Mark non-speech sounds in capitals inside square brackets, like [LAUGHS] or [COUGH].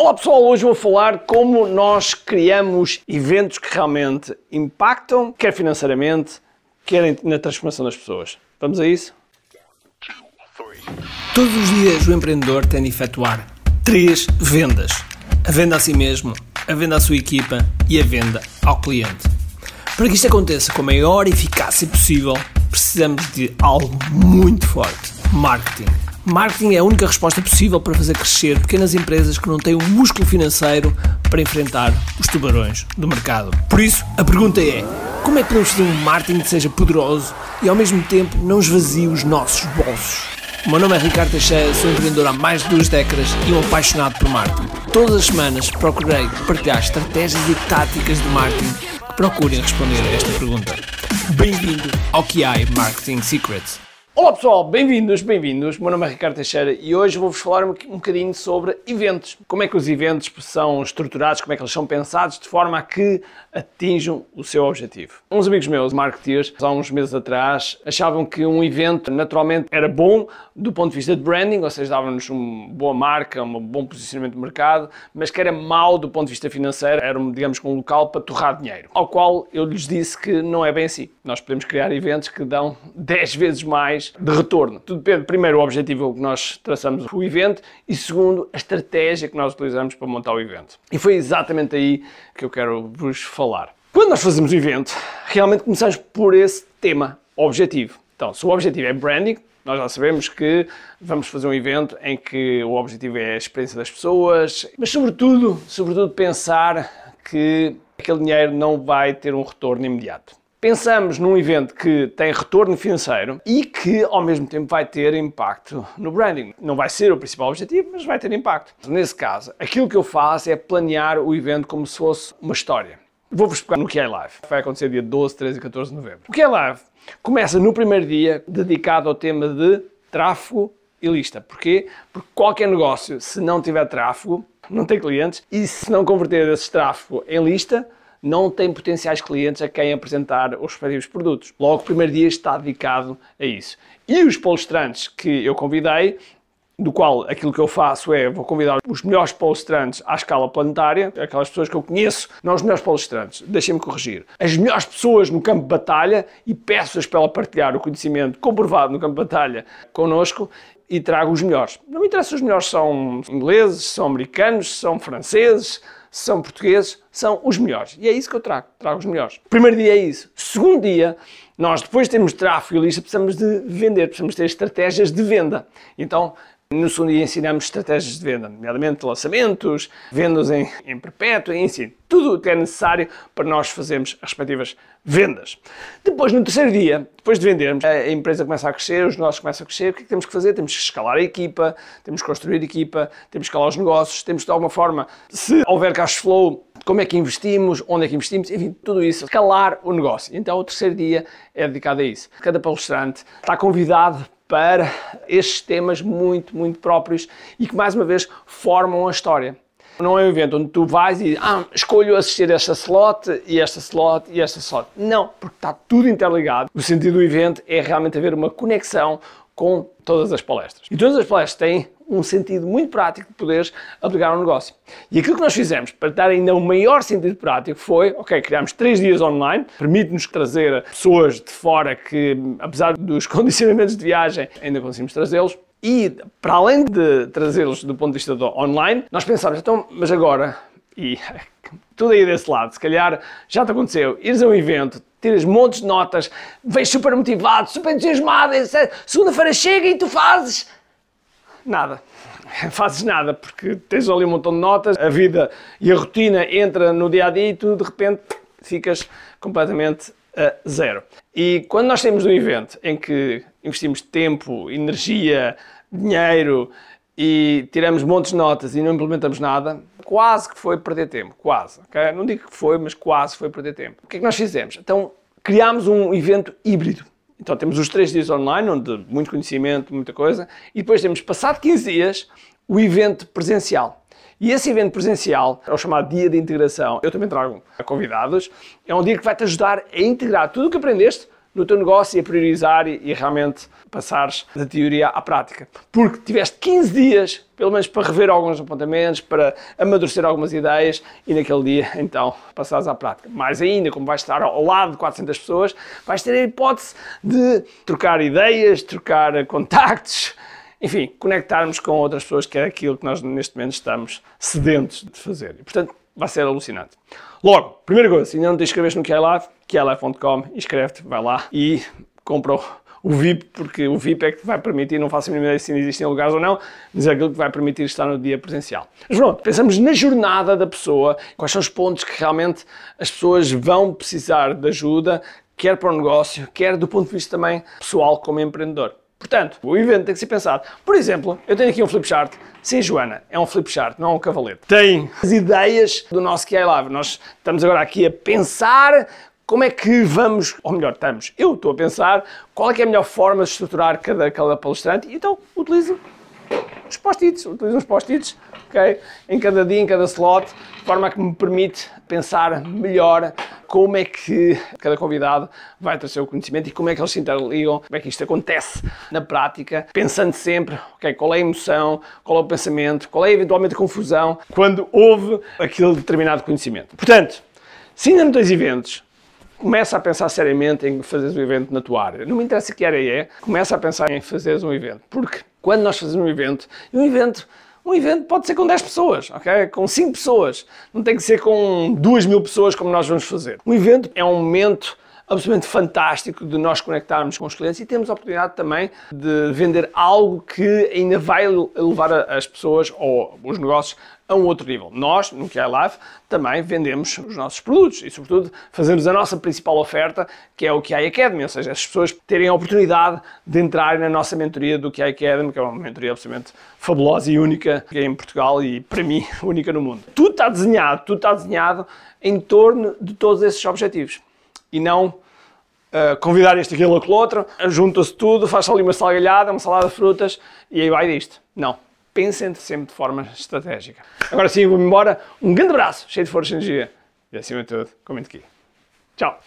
Olá pessoal, hoje vou falar como nós criamos eventos que realmente impactam, quer financeiramente, quer na transformação das pessoas. Vamos a isso? Todos os dias o empreendedor tem de efetuar três vendas: a venda a si mesmo, a venda à sua equipa e a venda ao cliente. Para que isto aconteça com a maior eficácia possível, precisamos de algo muito forte: marketing. Marketing é a única resposta possível para fazer crescer pequenas empresas que não têm o músculo financeiro para enfrentar os tubarões do mercado. Por isso, a pergunta é: como é que podemos fazer um marketing que seja poderoso e ao mesmo tempo não esvazie os nossos bolsos? O meu nome é Ricardo Teixeira, sou empreendedor há mais de duas décadas e um apaixonado por marketing. Todas as semanas procurei partilhar estratégias e táticas de marketing que procurem responder a esta pergunta. Bem-vindo ao QI Marketing Secrets. Olá pessoal, bem-vindos, bem-vindos. Meu nome é Ricardo Teixeira e hoje vou-vos falar um, bocadinho sobre eventos. Como é que os eventos são estruturados, como é que eles são pensados de forma a que atinjam o seu objetivo. Uns amigos meus, marketeers, há uns meses atrás, achavam que um evento naturalmente era bom do ponto de vista de branding, ou seja, dava-nos uma boa marca, um bom posicionamento de mercado, mas que era mau do ponto de vista financeiro, era, digamos, um local para torrar dinheiro. Ao qual eu lhes disse que não é bem assim. Nós podemos criar eventos que dão [LAUGHS] 10 vezes mais de retorno. Tudo depende, primeiro, o objetivo que nós traçamos o evento e, segundo, a estratégia que nós utilizamos para montar o evento. E foi exatamente aí que eu quero vos falar. Quando nós fazemos o evento, realmente começamos por esse tema, objetivo. Então, se o objetivo é branding, nós já sabemos que vamos fazer um evento em que o objetivo é a experiência das pessoas, mas sobretudo, sobretudo pensar que aquele dinheiro não vai ter um retorno imediato. Pensamos num evento que tem retorno financeiro e que ao mesmo tempo vai ter impacto no branding. Não vai ser o principal objetivo, mas vai ter impacto. Nesse caso, aquilo que eu faço é planear o evento como se fosse uma história. Vou-vos pegar no QI Live. Vai acontecer dia 12, 13 e 14 de novembro. O QI Live começa no primeiro dia dedicado ao tema de tráfego e lista. Porquê? Porque qualquer negócio, se não tiver tráfego, não tem clientes e se não converter esse tráfego em lista, não tem potenciais clientes a quem apresentar os respectivos produtos. Logo, o primeiro dia está dedicado a isso. E os palestrantes que eu convidei, do qual aquilo que eu faço é, vou convidar os melhores palestrantes à escala planetária, aquelas pessoas que eu conheço, não os melhores palestrantes, deixem-me corrigir, as melhores pessoas no campo de batalha e peço-as para ela partilhar o conhecimento comprovado no campo de batalha connosco e trago os melhores. Não me interessa se os melhores são ingleses, são americanos, são franceses, são portugueses, são os melhores. E é isso que eu trago, trago os melhores. Primeiro dia é isso. Segundo dia, nós depois temos tráfego e lista, precisamos de vender, precisamos ter estratégias de venda. Então, no segundo dia ensinamos estratégias de venda, nomeadamente lançamentos, vendas em, em perpétuo, ensino. Tudo o que é necessário para nós fazermos as respectivas vendas. Depois, no terceiro dia, depois de vendermos, a empresa começa a crescer, os negócios começam a crescer, o que é que temos que fazer? Temos que escalar a equipa, temos que construir equipa, temos que escalar os negócios, temos de alguma forma, se houver cash flow, como é que investimos, onde é que investimos, enfim, tudo isso, escalar o negócio. Então, o terceiro dia é dedicado a isso. Cada palestrante está convidado para estes temas muito, muito próprios e que, mais uma vez, formam a história. Não é um evento onde tu vais e ah, escolho assistir esta slot e esta slot e esta slot. Não, porque está tudo interligado. O sentido do evento é realmente haver uma conexão com todas as palestras. E todas as palestras têm um sentido muito prático de poderes aplicar um negócio. E aquilo que nós fizemos para dar ainda um maior sentido prático foi, ok, criámos três dias online, permite-nos trazer pessoas de fora que, apesar dos [LAUGHS] condicionamentos de viagem, ainda conseguimos trazê-los. E, para além de trazê-los do ponto de vista do online, nós pensámos, então, mas agora, e [LAUGHS] tudo aí desse lado, se calhar já te aconteceu, ires a um evento, tiras montes de notas, vens super motivado, super entusiasmado, segunda-feira chega e tu fazes nada. [LAUGHS] Fazes nada, porque tens ali um montão de notas, a vida e a rotina entra no dia a dia e tu de repente ficas completamente a zero. E quando nós temos um evento em que investimos tempo, energia, dinheiro e tiramos montes de notas e não implementamos nada, quase que foi perder tempo, quase. Okay? Não digo que foi, mas quase foi perder tempo. O que é que nós fizemos? Então criámos um evento híbrido. Então temos os três dias online, onde muito conhecimento, muita coisa, e depois temos, passado 15 dias, o evento presencial. E esse evento presencial é o chamado Dia de Integração. Eu também trago convidados. É um dia que vai te ajudar a integrar tudo o que aprendeste no teu negócio e a priorizar e, e, realmente passares da teoria à prática. Porque tiveste 15 dias, pelo menos, para rever alguns apontamentos, para amadurecer algumas ideias e naquele dia, então, passares à prática. Mais ainda, como vais estar ao lado de 400 pessoas, vais ter a hipótese de trocar ideias, trocar contactos, enfim, conectarmos com outras pessoas, que é aquilo que nós neste momento estamos sedentos de fazer. E, portanto, vai ser alucinante. Logo, primeira coisa, se ainda não te inscreves no QILive, QILive.com, inscreve-te, vai lá e compra o VIP, porque o VIP é que vai permitir, não faço a mínima ideia se existem lugares ou não, mas é aquilo que vai permitir estar no dia presencial. Mas pronto, pensamos na jornada da pessoa, quais são os pontos que realmente as pessoas vão precisar de ajuda, quer para o negócio, quer do ponto de vista também pessoal como empreendedor. Portanto, o evento tem que ser pensado. Por exemplo, eu tenho aqui um flip chart. Sim, Joana, é um flip chart, não é um cavalete. Tem as ideias do nosso QI Live. Nós estamos agora aqui a pensar como é que vamos, ou melhor, estamos, eu estou a pensar qual é que é a melhor forma de estruturar cada, cada palestrante e então utilizo os post-its, utilizo os post-its, ok? Em cada dia, em cada slot, de forma a que me permite pensar melhor como é que cada convidado vai ter o seu conhecimento e como é que eles se interligam, como é que isto acontece na prática, pensando sempre, ok, qual é a emoção, qual é o pensamento, qual é eventualmente a confusão quando houve aquele determinado conhecimento. Portanto, se ainda não tens eventos, começa a pensar seriamente em fazeres um evento na tua área. Não me interessa que área é, começa a pensar em fazeres um evento. Porque quando nós fazemos um evento, um evento um evento pode ser com 10 pessoas, ok? Com 5 pessoas. Não tem que ser com 2 mil pessoas como nós vamos fazer. Um evento é um momento absolutamente fantástico de nós conectarmos com os clientes e temos a oportunidade também de vender algo que ainda vai levar as pessoas ou os negócios a um outro nível. Nós, no QI Live, também vendemos os nossos produtos e, sobretudo, fazemos a nossa principal oferta, que é o QI Academy, ou seja, as pessoas terem a oportunidade de entrarem na nossa mentoria do QI Academy, que é uma mentoria absolutamente fabulosa e única em Portugal e, para mim, [LAUGHS] única no mundo. Tudo está desenhado, tudo está desenhado em torno de todos esses objetivos e não uh, convidar este, aquilo, aquele outro, junta-se tudo, faz ali uma salgalhada, uma salada de frutas e aí vai disto. Não. Pensem sempre de forma estratégica. Agora sim, vou-me embora. Um grande abraço, cheio de força e energia. E acima de tudo, comente aqui. Tchau.